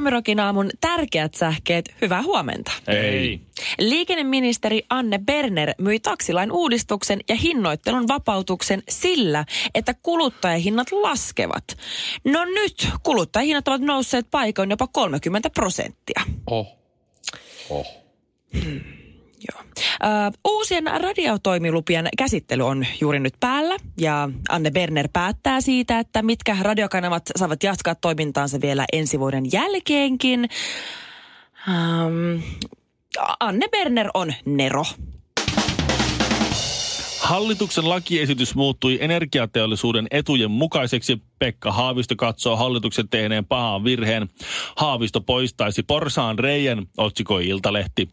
Suomirokin aamun tärkeät sähkeet, hyvää huomenta. Ei. Liikenneministeri Anne Berner myi taksilain uudistuksen ja hinnoittelun vapautuksen sillä, että kuluttajahinnat laskevat. No nyt kuluttajahinnat ovat nousseet paikoin jopa 30 prosenttia. Oh. Oh. Joo. Ö, uusien radiotoimilupien käsittely on juuri nyt päällä ja Anne Berner päättää siitä, että mitkä radiokanavat saavat jatkaa toimintaansa vielä ensi vuoden jälkeenkin. Ähm, Anne Berner on Nero. Hallituksen lakiesitys muuttui energiateollisuuden etujen mukaiseksi. Pekka Haavisto katsoo hallituksen tehneen pahan virheen. Haavisto poistaisi porsaan reijän, otsikoi Iltalehti.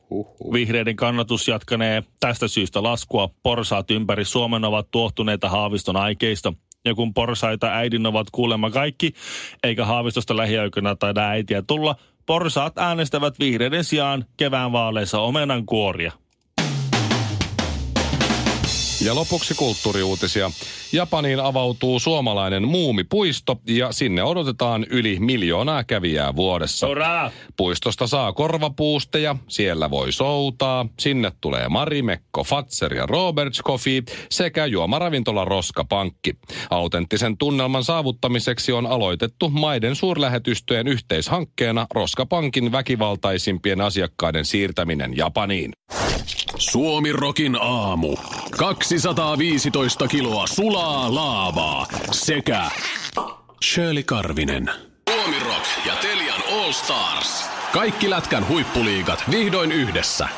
Vihreiden kannatus jatkanee tästä syystä laskua. Porsaat ympäri Suomen ovat tuohtuneita Haaviston aikeista. Ja kun porsaita äidin ovat kuulemma kaikki, eikä Haavistosta lähiaikoina taida äitiä tulla, porsaat äänestävät vihreiden sijaan kevään vaaleissa omenan kuoria. Ja lopuksi kulttuuriuutisia. Japaniin avautuu suomalainen muumipuisto ja sinne odotetaan yli miljoonaa kävijää vuodessa. Hurraa! Puistosta saa korvapuusteja, siellä voi soutaa, sinne tulee Marimekko, Fatser ja Roberts Coffee sekä juomaravintola Roskapankki. Autenttisen tunnelman saavuttamiseksi on aloitettu maiden suurlähetystöjen yhteishankkeena Roskapankin väkivaltaisimpien asiakkaiden siirtäminen Japaniin. Suomi Rokin aamu. 215 kiloa sulaa laavaa sekä Shirley Karvinen. Suomi Rock ja Telian All Stars. Kaikki Lätkän huippuliigat vihdoin yhdessä.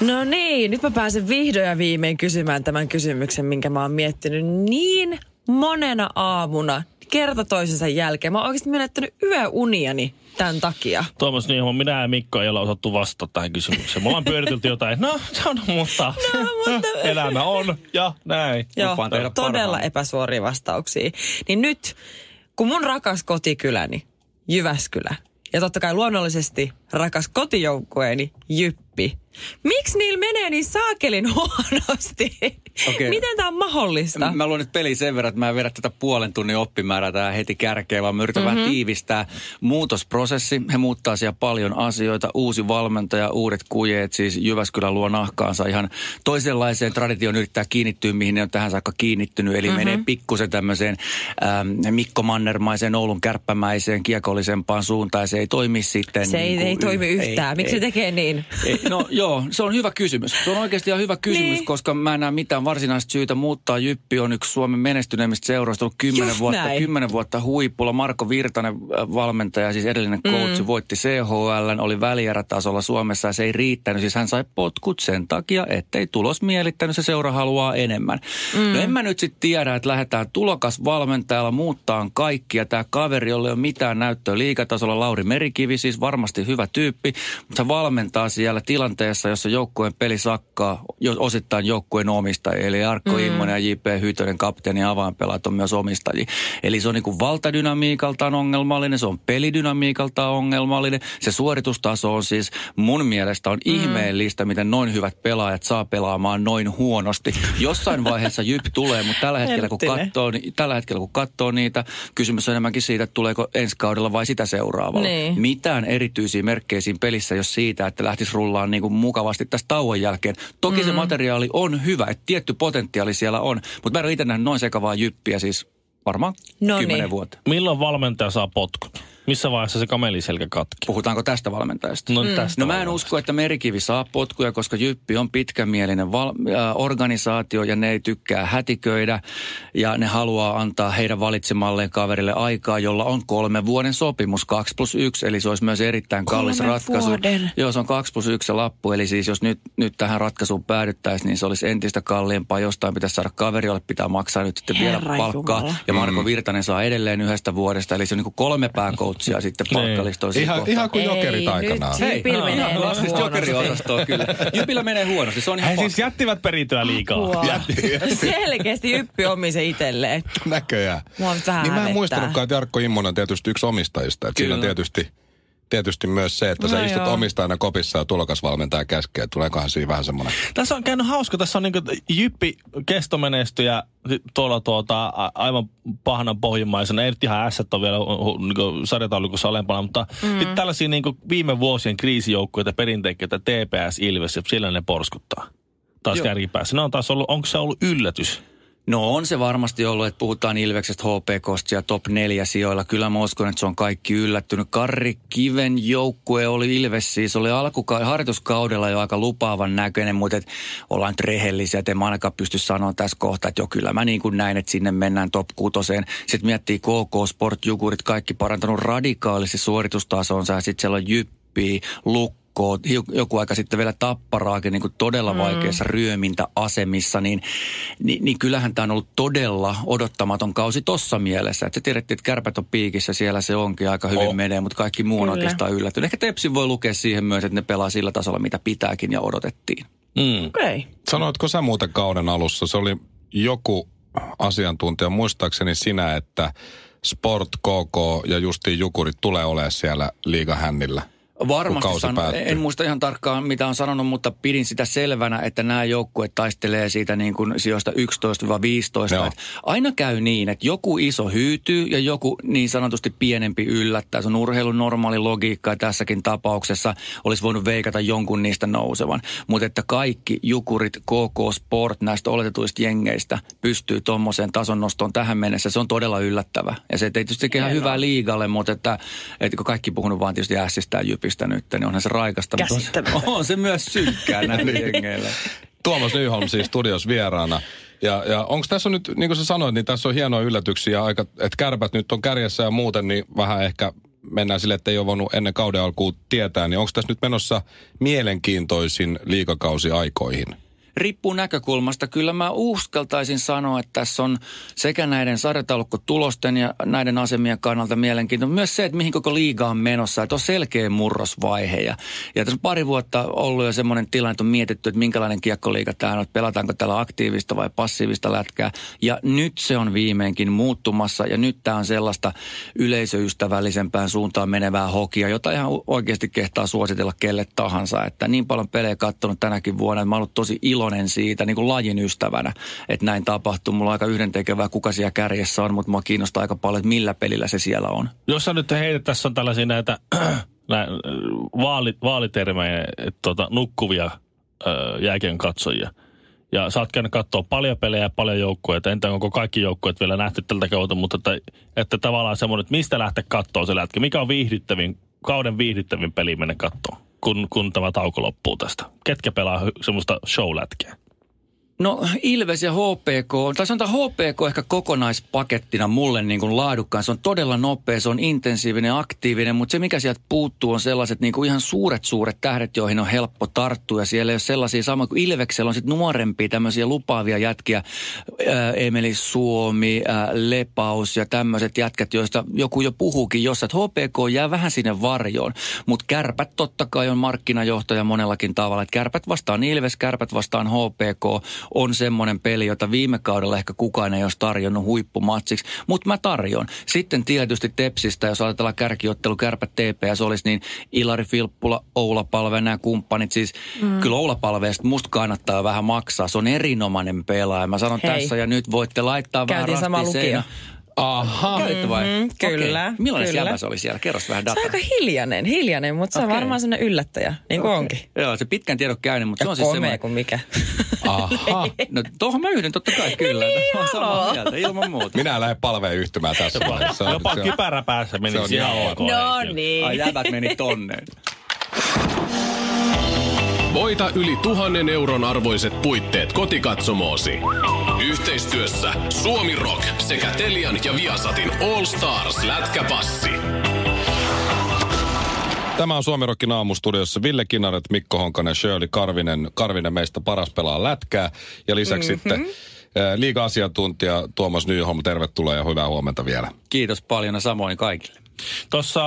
No niin, nyt mä pääsen vihdoin ja viimein kysymään tämän kysymyksen, minkä mä oon miettinyt niin monena aamuna kerta toisensa jälkeen. Mä oon oikeasti menettänyt yöuniani tämän takia. Tuomas Niiholma, minä ja Mikko ei olla osattu vastata tähän kysymykseen. Me ollaan pyöritelty jotain, no se on, mutta, No, mutta- elämä on ja näin. Joo, Lupaan tehdä todella parhaani. epäsuoria vastauksia. Niin nyt, kun mun rakas kotikyläni, Jyväskylä, ja totta kai luonnollisesti rakas kotijoukkueeni, Jyppi. Miksi niillä menee niin saakelin huonosti? Okei. Miten tämä on mahdollista? Mä luon nyt peli sen verran, että mä en vedä tätä puolen tunnin oppimäärää tähän heti kärkeen, vaan mä yritän mm-hmm. vähän tiivistää. Muutosprosessi, he muuttaa siellä paljon asioita. Uusi valmentaja, uudet kujeet, siis Jyväskylän luo nahkaansa ihan toisenlaiseen traditioon yrittää kiinnittyä, mihin ne on tähän saakka kiinnittynyt. Eli mm-hmm. menee pikkusen tämmöiseen ähm, Mikko Mannermaiseen, Oulun kärppämäiseen, kiekollisempaan suuntaan. Se ei toimi sitten. se ei, niin kuin ei toimi yhtään. Miksi se tekee niin? ei, no joo, se on hyvä kysymys. Se on oikeasti ihan hyvä kysymys, Niin. koska mä en näe mitään varsinaista syytä muuttaa. Jyppi on yksi Suomen menestyneimmistä seuroista, ollut kymmenen Just vuotta, näin. kymmenen vuotta huipulla. Marko Virtanen äh, valmentaja, siis edellinen coachi, mm. voitti CHL, oli välierätasolla Suomessa ja se ei riittänyt. Siis hän sai potkut sen takia, ettei tulos mielittänyt, se seura haluaa enemmän. Mm. No en mä nyt sitten tiedä, että lähdetään tulokasvalmentajalla muuttaa kaikkia. Tämä kaveri, jolle ei ole mitään näyttöä liikatasolla, Lauri Merikivi, siis varmasti hyvä tyyppi, mutta se valmentaa siellä tilanteessa, jossa joukkueen peli sakkaa, osittain joukkueen omistajia, eli Arkko mm. Immonen ja J.P. Hytönen, kapteeni ja avainpelaat on myös omistajia. Eli se on niin kuin valtadynamiikaltaan ongelmallinen, se on pelidynamiikaltaan ongelmallinen, se suoritustaso on siis mun mielestä on mm. ihmeellistä, miten noin hyvät pelaajat saa pelaamaan noin huonosti. Jossain vaiheessa Jyp tulee, mutta tällä hetkellä kun katsoo, tällä hetkellä kun katsoo niitä, kysymys on enemmänkin siitä, että tuleeko ensi kaudella vai sitä seuraavalla. Niin. Mitään erityisiä merkkejä siinä pelissä, jos siitä, että lähtisi rullaan niin kuin mukavasti tästä tauon jälkeen. Toki mm. se materiaali on hyvä, että tietty potentiaali siellä on, mutta mä en ole itse nähnyt noin sekavaa jyppiä siis varmaan No kymmenen niin. vuotta. Milloin valmentaja saa potkut? Missä vaiheessa se kameliselkä katki? Puhutaanko tästä valmentajasta? No, tästä No mä en valmentajasta. usko, että Merikivi saa potkuja, koska Jyppi on pitkämielinen val- äh, organisaatio ja ne ei tykkää hätiköidä ja ne haluaa antaa heidän valitsemalleen kaverille aikaa, jolla on kolme vuoden sopimus, 2 plus 1, eli se olisi myös erittäin kallis Kolmen ratkaisu. vuoden. Joo, se on 2 plus 1 se lappu, eli siis jos nyt, nyt tähän ratkaisuun päädyttäisiin, niin se olisi entistä kalliimpaa. Jostain pitäisi saada kaveri, jolle pitää maksaa nyt sitten vielä Herra palkkaa. Jumala. Ja Marko Virtanen saa edelleen yhdestä vuodesta, eli se on niin kuin kolme pääkoutta coachia sitten palkkalistoon. Ihan, ihan kuin Ei, jokerit nyt aikanaan. Hei, Jypillä menee nyt siis huonosti. jokeriosastoa kyllä. Jypillä menee huonosti, se on ihan He siis jättivät perintöä liikaa. Apua. Jätti. Selkeästi Jyppi omi se itselleen. Näköjään. Mua nyt vähän niin mä en muistanutkaan, että Jarkko Immonen on tietysti yksi omistajista. Että siinä on tietysti, tietysti myös se, että No sä istut joo. omistajana kopissa ja tulokasvalmentaja käskee. Tuleekohan siinä vähän semmoinen... Tässä on käynyt hauska. Tässä on niin Jyppi kestomenestyjä tuolla tuota, a- aivan pahana pohjimmaisena. Ei nyt ihan ässät ole vielä niin sarjataulukossa alempana, mutta mm. sitten tällaisia niin viime vuosien kriisijoukkueita, perinteikkeitä, TPS, Ilves, ja siellä ne porskuttaa taas Joo. kärkipäässä. Ne on taas ollut, onko se ollut yllätys? No on se varmasti ollut, että puhutaan Ilveksestä, HPKsta ja top neljä sijoilla. Kyllä mä uskon, että se on kaikki yllättynyt. Karri Kiven joukkue oli Ilves siis, oli alkuka- harjoituskaudella jo aika lupaavan näköinen, mutta et ollaan nyt rehellisiä, että en mä ainakaan pysty sanoa tässä kohtaa, että jo kyllä mä niin kuin näin, että sinne mennään top kutoseen. Sitten miettii KK Sport Jukurit, kaikki parantanut radikaalisti suoritustasonsa ja sitten siellä on Jyppi, Lukko, joku aika sitten vielä tapparaakin niin kuin todella mm. vaikeissa ryömintäasemissa, niin, niin, niin kyllähän tämä on ollut todella odottamaton kausi tossa mielessä. Että se tiedettiin, että kärpät on piikissä, siellä se onkin aika hyvin Oh. menee, mutta kaikki muu on oikeastaan yllättynyt. Ehkä Tepsi voi lukea siihen myös, että ne pelaa sillä tasolla, mitä pitääkin ja odotettiin. Mm. Okei. Sanoitko sä muuten kauden alussa, se oli joku asiantuntija, muistaakseni sinä, että Sport, KK ja justiin Jukurit tulee olemaan siellä liigahännillä? Varmasti päättyy. en muista ihan tarkkaan mitä on sanonut, mutta pidin sitä selvänä, että nämä joukkueet taistelee siitä niin kuin sijoista 11-15. Joo. Et aina käy niin, että joku iso hyytyy ja joku niin sanotusti pienempi yllättää. Se on urheilun normaali logiikka ja tässäkin tapauksessa olisi voinut veikata jonkun niistä nousevan. Mutta että kaikki jukurit, KK Sport näistä oletetuista jengeistä pystyy tuommoiseen tason nostoon tähän mennessä. Se on todella yllättävä. Ja se tietysti tekee ihan hyvää liigalle, mutta että, että kun kaikki puhunut vaan tietysti ässistä ja jypistä nyt, niin onhan se raikasta. mutta on. On se myös synkkää näille jengeille. Tuomas Nyholm siis studios vieraana. Ja, ja onko tässä nyt, niin kuin sä sanoit, niin tässä on hienoja yllätyksiä, aika, että kärpät nyt on kärjessä ja muuten, niin vähän ehkä mennään sille, että ei ole voinut ennen kauden alkuun tietää, niin onko tässä nyt menossa mielenkiintoisin liikakausi aikoihin? Riippuu näkökulmasta. Kyllä mä uskaltaisin sanoa, että tässä on sekä näiden sarjataulukkotulosten ja näiden asemien kannalta mielenkiintoista. Myös se, että mihin koko liiga on menossa. Että on selkeä murrosvaihe. Ja, ja tässä on pari vuotta ollut jo semmoinen tilanne, että on mietitty, että minkälainen kiekkoliiga tämä on. Että pelataanko täällä aktiivista vai passiivista lätkää. Ja nyt se on viimeinkin muuttumassa. Ja nyt tämä on sellaista yleisöystävällisempään suuntaan menevää hokia, jota ihan oikeasti kehtaa suositella kelle tahansa. Että niin paljon pelejä katsonut tänäkin vuonna, että mä oon ollut tosi iloinen siitä niin kuin lajin ystävänä, että näin tapahtuu. Mulla on aika yhdentekevää, kuka siellä kärjessä on, mutta mua kiinnostaa aika paljon, että millä pelillä se siellä on. Jos sä nyt heität, tässä on tällaisia näitä nä, vaali, vaalitermejä, että tota, nukkuvia jääkiekon katsojia. Ja sä oot käynyt katsoa paljon pelejä ja paljon joukkueita. Entä onko kaikki joukkueet vielä nähty tältä kautta, mutta että, että tavallaan semmoinen, että mistä lähteä katsoa se lätkä. Mikä on viihdyttävin, kauden viihdyttävin peli mennä katsoa, kun, kun tämä tauko loppuu tästä? Ketkä pelaa semmoista show-lätkeä? No Ilves ja HPK, tai sanotaan HPK ehkä kokonaispakettina mulle niin kuin laadukkaan. Se on todella nopea, se on intensiivinen, aktiivinen, mutta se mikä sieltä puuttuu on sellaiset niin kuin ihan suuret suuret tähdet, joihin on helppo tarttua. Ja siellä ei ole sellaisia, sama kuin Ilveksellä on sitten nuorempia tämmöisiä lupaavia jätkiä, ää, Emeli Suomi, ää, Lepaus ja tämmöiset jätkät, joista joku jo puhuukin jossain. Että HPK jää vähän sinne varjoon, mutta kärpät totta kai on markkinajohtaja monellakin tavalla. Että kärpät vastaan Ilves, kärpät vastaan HPK on semmoinen peli, jota viime kaudella ehkä kukaan ei olisi tarjonnut huippumatsiksi, mutta mä tarjon. Sitten tietysti Tepsistä, jos ajatellaan kärkiottelu, kärpät TPS olisi, niin Ilari Filppula, Oula Palve, nämä kumppanit, siis mm. kyllä Oula Palveesta musta kannattaa vähän maksaa. Se on erinomainen pelaaja. Mä sanon Hei. tässä ja nyt voitte laittaa Käytiin vähän seinään. Aha. Kävitte vai? Mhm, kyllä, Okei. Millainen kyllä. se oli siellä? Kerros vähän Se on dataa. aika hiljainen, hiljainen, mutta se on Okei. varmaan sellainen yllättäjä, niin kuin onkin. Joo, se pitkän tiedon käynyt, mutta se Ja on siis semmoinen... kuin mikä. Aha. No tuohon mä yhdyn totta kai kyllä. niin, samaa haloo. mieltä, ilman muuta. Minä lähden palveen yhtymään tässä vaiheessa. Se on- Jopa se on- kypärä päässä meni se on ihan ok. No niin. Ai jäbät meni tonne. Voita yli tuhannen euron arvoiset puitteet kotikatsomoosi. Yhteistyössä Suomi Rock sekä Telian ja Viasatin All Stars lätkäpassi. Tämä on Suomi Rockin aamustudiossa Ville Kinaret, Mikko Honkanen, Shirley Karvinen. Karvinen meistä paras pelaa lätkää. Ja lisäksi mm-hmm. sitten äh, liiga-asiantuntija Tuomas Nyholm, tervetuloa ja hyvää huomenta vielä. Kiitos paljon ja samoin kaikille. Tuossa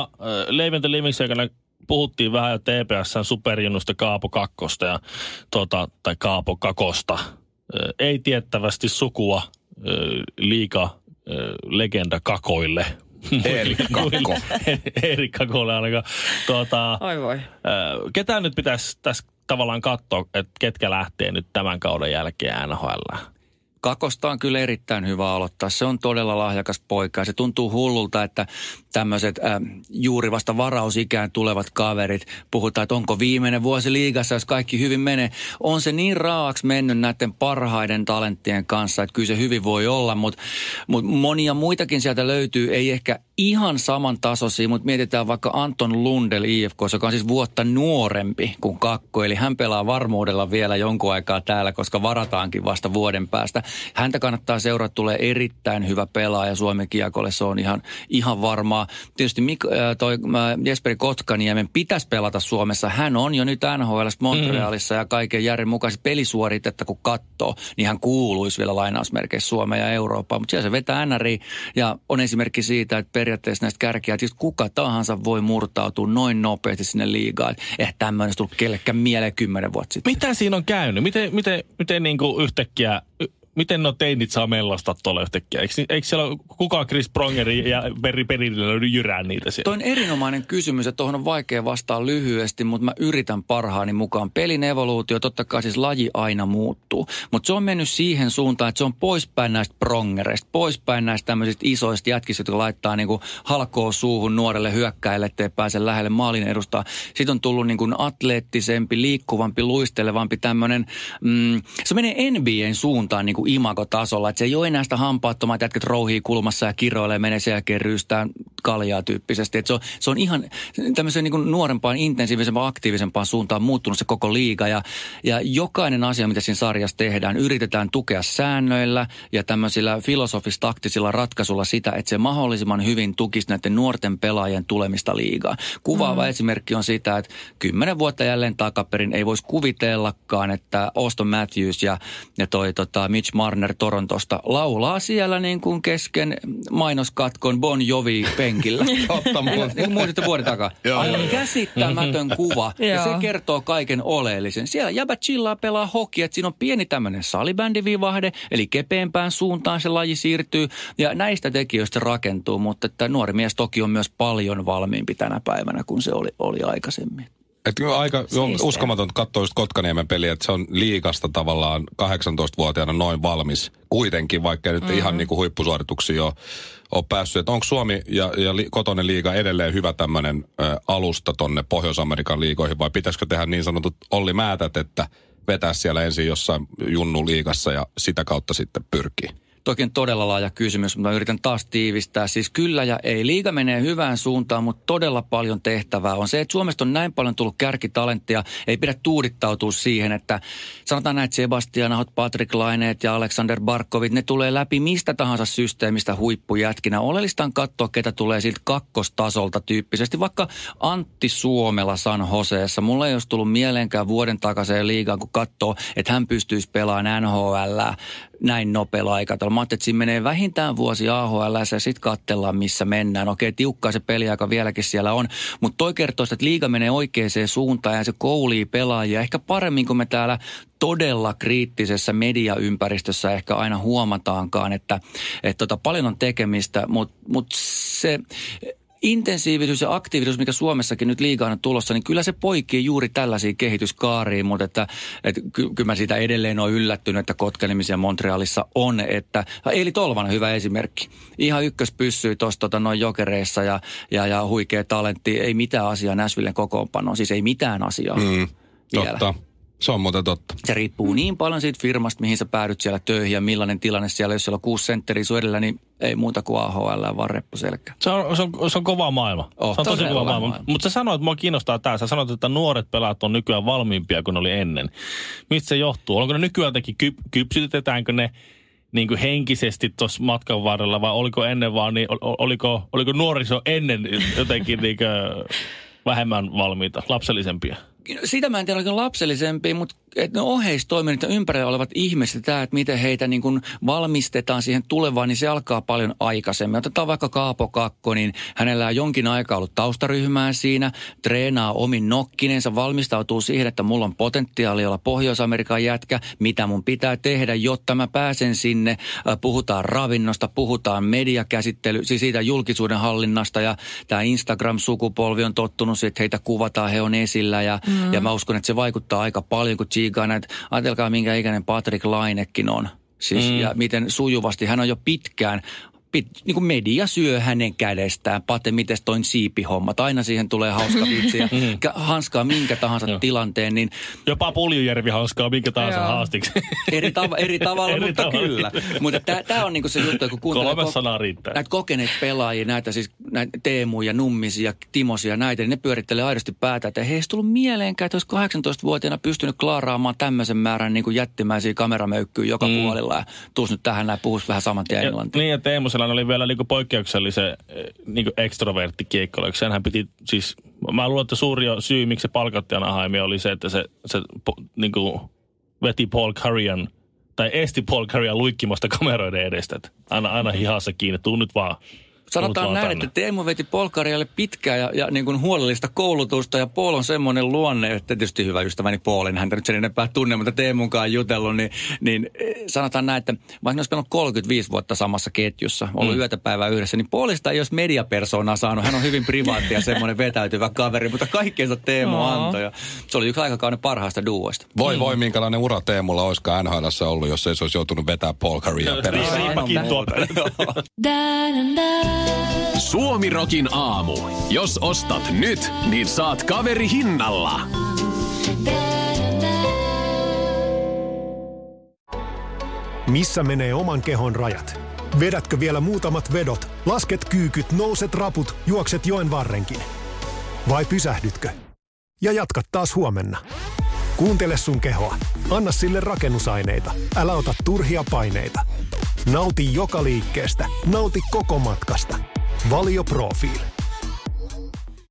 äh, Leivente Limiksen aikana puhuttiin vähän jo TPSn superjunnusta Kaapo Kakkosta ja, tota, tai Kaapo Kakosta. Ei tiettävästi sukua liika legenda Kakoille. Erik Kakko. Erik Kakolle ainakaan. Tuota, Oi voi. ketään nyt pitäisi tässä tavallaan katsoa, että ketkä lähtee nyt tämän kauden jälkeen NHL? Kakosta on kyllä erittäin hyvä aloittaa. Se on todella lahjakas poika ja se tuntuu hullulta, että tämmöiset äh, juuri vasta varausikään tulevat kaverit puhutaan, että onko viimeinen vuosi liigassa, jos kaikki hyvin menee. On se niin raaaksi mennyt näiden parhaiden talenttien kanssa, että kyllä se hyvin voi olla, mutta mut monia muitakin sieltä löytyy, ei ehkä ihan saman tasoisia, mutta mietitään vaikka Anton Lundel IFK, joka on siis vuotta nuorempi kuin Kakko, eli hän pelaa varmuudella vielä jonkun aikaa täällä, koska varataankin vasta vuoden päästä. Häntä kannattaa seurata, tulee erittäin hyvä pelaaja Suomen kiekolle, se on ihan, ihan varmaa. Tietysti Mik, äh, toi, äh, Jesperi Kotkaniemen pitäisi pelata Suomessa. Hän on jo nyt NHL Montrealissa mm. ja kaiken järjen mukaisesti pelisuoritetta kun katsoo, niin hän kuuluisi vielä lainausmerkeissä Suomeen ja Eurooppaan. Mutta siellä se vetää NRI ja on esimerkki siitä, että periaatteessa näistä kärkiä, että kuka tahansa voi murtautua noin nopeasti sinne liigaan. Eihän tämmöinen olisi tullut kellekään mieleen kymmenen vuotta sitten. Mitä siinä on käynyt? Miten, miten, miten niin kuin yhtäkkiä, miten no teinit saa mellastaa tuolla yhtäkkiä? Eikö, eikö siellä kukaan Chris Prongeri ja Perri Perillä jyrää niitä siellä? Toi on erinomainen kysymys, että tuohon on vaikea vastaa lyhyesti, mutta mä yritän parhaani mukaan. Pelin evoluutio, totta kai siis laji aina muuttuu, mutta se on mennyt siihen suuntaan, että se on poispäin näistä prongereista, poispäin näistä tämmöisistä isoista jätkistä, jotka laittaa niinku halkoa suuhun nuorelle hyökkäille, ettei pääse lähelle maalin edustaa. Sitten on tullut niinku atleettisempi, liikkuvampi, luistelevampi tämmöinen, mm, se menee NBAn suuntaan niinku imagotasolla, että se ei ole enää sitä hampaattomat jätkät rouhii kulmassa ja kiroilee, menee sen jälkeen ryystään kaljaa tyyppisesti. Että se, on, se on ihan tämmöiseen niin nuorempaan, intensiivisempaan, aktiivisempaan suuntaan muuttunut se koko liiga. Ja, ja jokainen asia, mitä siinä sarjassa tehdään, yritetään tukea säännöillä ja tämmöisillä filosofis-taktisilla ratkaisulla sitä, että se mahdollisimman hyvin tukisi näiden nuorten pelaajien tulemista liigaan. Kuvaava mm. esimerkki on sitä, että kymmenen vuotta jälleen takaperin ei voisi kuvitellakaan, että Auston Matthews ja, ja toi tota Mitch Marner Torontosta laulaa siellä niin kuin kesken mainoskatkon Bon Jovi penkillä. Totta muuten. Muutitte vuoden takaa. Aivan joo. käsittämätön kuva. ja se kertoo kaiken oleellisen. Siellä jäbä chillaa pelaa hoki, että siinä on pieni tämmöinen salibändivivahde, eli kepeämpään suuntaan se laji siirtyy. Ja näistä tekijöistä rakentuu, mutta että nuori mies toki on myös paljon valmiimpi tänä päivänä kuin se oli, oli aikaisemmin. Et aika on uskomaton katsoa just Kotkaniemen peliä, että se on liikasta tavallaan 18-vuotiaana noin valmis kuitenkin, vaikka nyt mm-hmm. ihan niin kuin huippusuorituksia ole, ole päässyt. Et onko Suomi ja, ja li, kotonen liiga edelleen hyvä tämmöinen alusta tonne Pohjois-Amerikan liigoihin vai pitäisikö tehdä niin sanotut Olli Määtät, että vetää siellä ensin jossain junnu liigassa ja sitä kautta sitten pyrkii? Toki todella laaja kysymys, mutta yritän taas tiivistää. Siis kyllä ja ei. Liiga menee hyvään suuntaan, mutta todella paljon tehtävää on se, että Suomesta on näin paljon tullut kärkitalenttia. Ei pidä tuudittautua siihen, että sanotaan näin, että Sebastian Ahot, Patrick Laineet ja Alexander Barkovit, ne tulee läpi mistä tahansa systeemistä huippujätkinä. Oleellista on katsoa, ketä tulee siltä kakkostasolta tyyppisesti. Vaikka Antti Suomela San Joseessa. Mulla ei olisi tullut mieleenkään vuoden takaiseen liigaan, kun katsoo, että hän pystyisi pelaamaan NHL näin nopealla aikataululla. Mä ajattelin, että siinä menee vähintään vuosi AHL ja sitten katsellaan, missä mennään. Okei, tiukkaa se peliaika vieläkin siellä on, mutta toi kertoo, että liiga menee oikeaan suuntaan ja se koulii pelaajia ehkä paremmin kuin me täällä todella kriittisessä mediaympäristössä ehkä aina huomataankaan, että, että tota, paljon on tekemistä, mutta mut se intensiivisyys ja aktiivisuus, mikä Suomessakin nyt liigaan on tulossa, niin kyllä se poikii juuri tällaisiin kehityskaariin, mutta että, että ky- kyllä mä siitä edelleen on yllättynyt, että Kotkanimisia Montrealissa on, että Eeli Tolvanen hyvä esimerkki. Ihan ykkös pysyy tuossa tota, noin jokereissa ja, ja, ja huikea talentti, ei mitään asiaa Näsvillen kokoonpanoon, siis ei mitään asiaa Mm, vielä. totta. Se on muuten totta. Se riippuu niin paljon siitä firmasta, mihin sä päädyt siellä töihin ja millainen tilanne siellä, jos siellä on kuusi sentteriä sun edellä, niin ei muuta kuin AHL, vaan reppuselkä. Se on, se on, se on kova maailma. Oh, se on tosi kova maailma. maailma. Mutta sä sanoit, että mua kiinnostaa tämä. Sä sanoit, että nuoret pelaat on nykyään valmiimpia kuin oli ennen. Mistä se johtuu? Onko ne nykyään jotenkin kyp, kypsytetäänkö ne niin kuin henkisesti tuossa matkan varrella vai oliko ennen vaan niin, ol- oliko, oliko nuoriso ennen jotenkin niin kuin vähemmän valmiita, lapsellisempia? Sitä mä en tiedä, oliko lapsellisempi, mutta että ne oheistoiminnot ja ympärillä olevat ihmiset, tämä, että miten heitä niin kuin valmistetaan siihen tulevaan, niin se alkaa paljon aikaisemmin. Otetaan vaikka Kaapo Kakko, niin hänellä on jonkin aikaa ollut taustaryhmää siinä, treenaa omin nokkinensa, valmistautuu siihen, että mulla on potentiaali olla Pohjois-Amerikan jätkä, mitä mun pitää tehdä, jotta mä pääsen sinne. Puhutaan ravinnosta, puhutaan mediakäsittely, siis siitä julkisuuden hallinnasta ja tämä Instagram-sukupolvi on tottunut siihen, että heitä kuvataan, he on esillä ja, mm. ja mä uskon, että se vaikuttaa aika paljon, kun tsiigaa näitä. Ajatelkaa, minkä ikäinen Patrick Lainekin on. Siis, mm. Ja miten sujuvasti. Hän on jo pitkään pit, niin kuin media syö hänen kädestään. Pate, miten toin siipihommat. Aina siihen tulee hauska vitsi ja mm. hanskaa minkä tahansa Joo. tilanteen. Niin, Jopa Puljujärvi hanskaa minkä tahansa Joo. haastiksi. Eri, tav- eri tavalla, eri mutta tavalla. kyllä. mutta tämä on niin kuin se juttu, kun kuuntelee Kolme sanaa riittää. näitä kokeneet pelaajia, näitä siis näitä Teemuja, Nummisia, Timosia, näitä, niin ne pyörittelee aidosti päätä, että heistä tullut mieleenkään, että olisi 18-vuotiaana pystynyt klaaraamaan tämmöisen määrän niin kuin jättimäisiä kameramöykkyjä joka mm. puolella ja tuus nyt tähän näin, puhuisi vähän saman tien englantia. Niin, ja Teemusella Hän oli vielä niinku poikkeuksellisen eh, niinku ekstrovertti kiekkoilla. Senhän piti siis, mä luulen, että suuri syy, miksi se palkattiin Anaheimia oli se, että se, se niinku veti Paul Curryan tai esti Paul Curryan luikkimasta kameroiden edestä. Aina, aina hihassa kiinni, tuu nyt vaan Sanotaan näin, tänne. että Teemu veti Polkarialle pitkää ja, ja niin kuin huolellista koulutusta ja Paul on semmoinen luonne, että tietysti hyvä ystäväni Paulin, häntä nyt sen enempää tunne, mutta Teemunkaan jutellut, niin, niin eh, sanotaan näin, että vaikka olisi pelannut 35 vuotta samassa ketjussa, ollut mm. yötä päivää yhdessä, niin Paulista ei olisi mediapersona saanut. Hän on hyvin privaatti ja semmoinen vetäytyvä kaveri, mutta kaikkeensa Teemu no. antoi. Ja se oli yksi aikakauden parhaista duoista. Voi mm. voi, minkälainen ura Teemulla olisikaan NHL ollut, jos ei se olisi joutunut vetää Paul Currya perässä. Suomi Rokin aamu. Jos ostat nyt, niin saat kaveri hinnalla. Missä menee oman kehon rajat? Vedätkö vielä muutamat vedot, lasket kyykyt, nouset raput, juokset joen varrenkin? Vai pysähdytkö? Ja jatkat taas huomenna. Kuuntele sun kehoa. Anna sille rakennusaineita. Älä ota turhia paineita. Nauti joka liikkeestä. Nauti koko matkasta. Valio Profiili.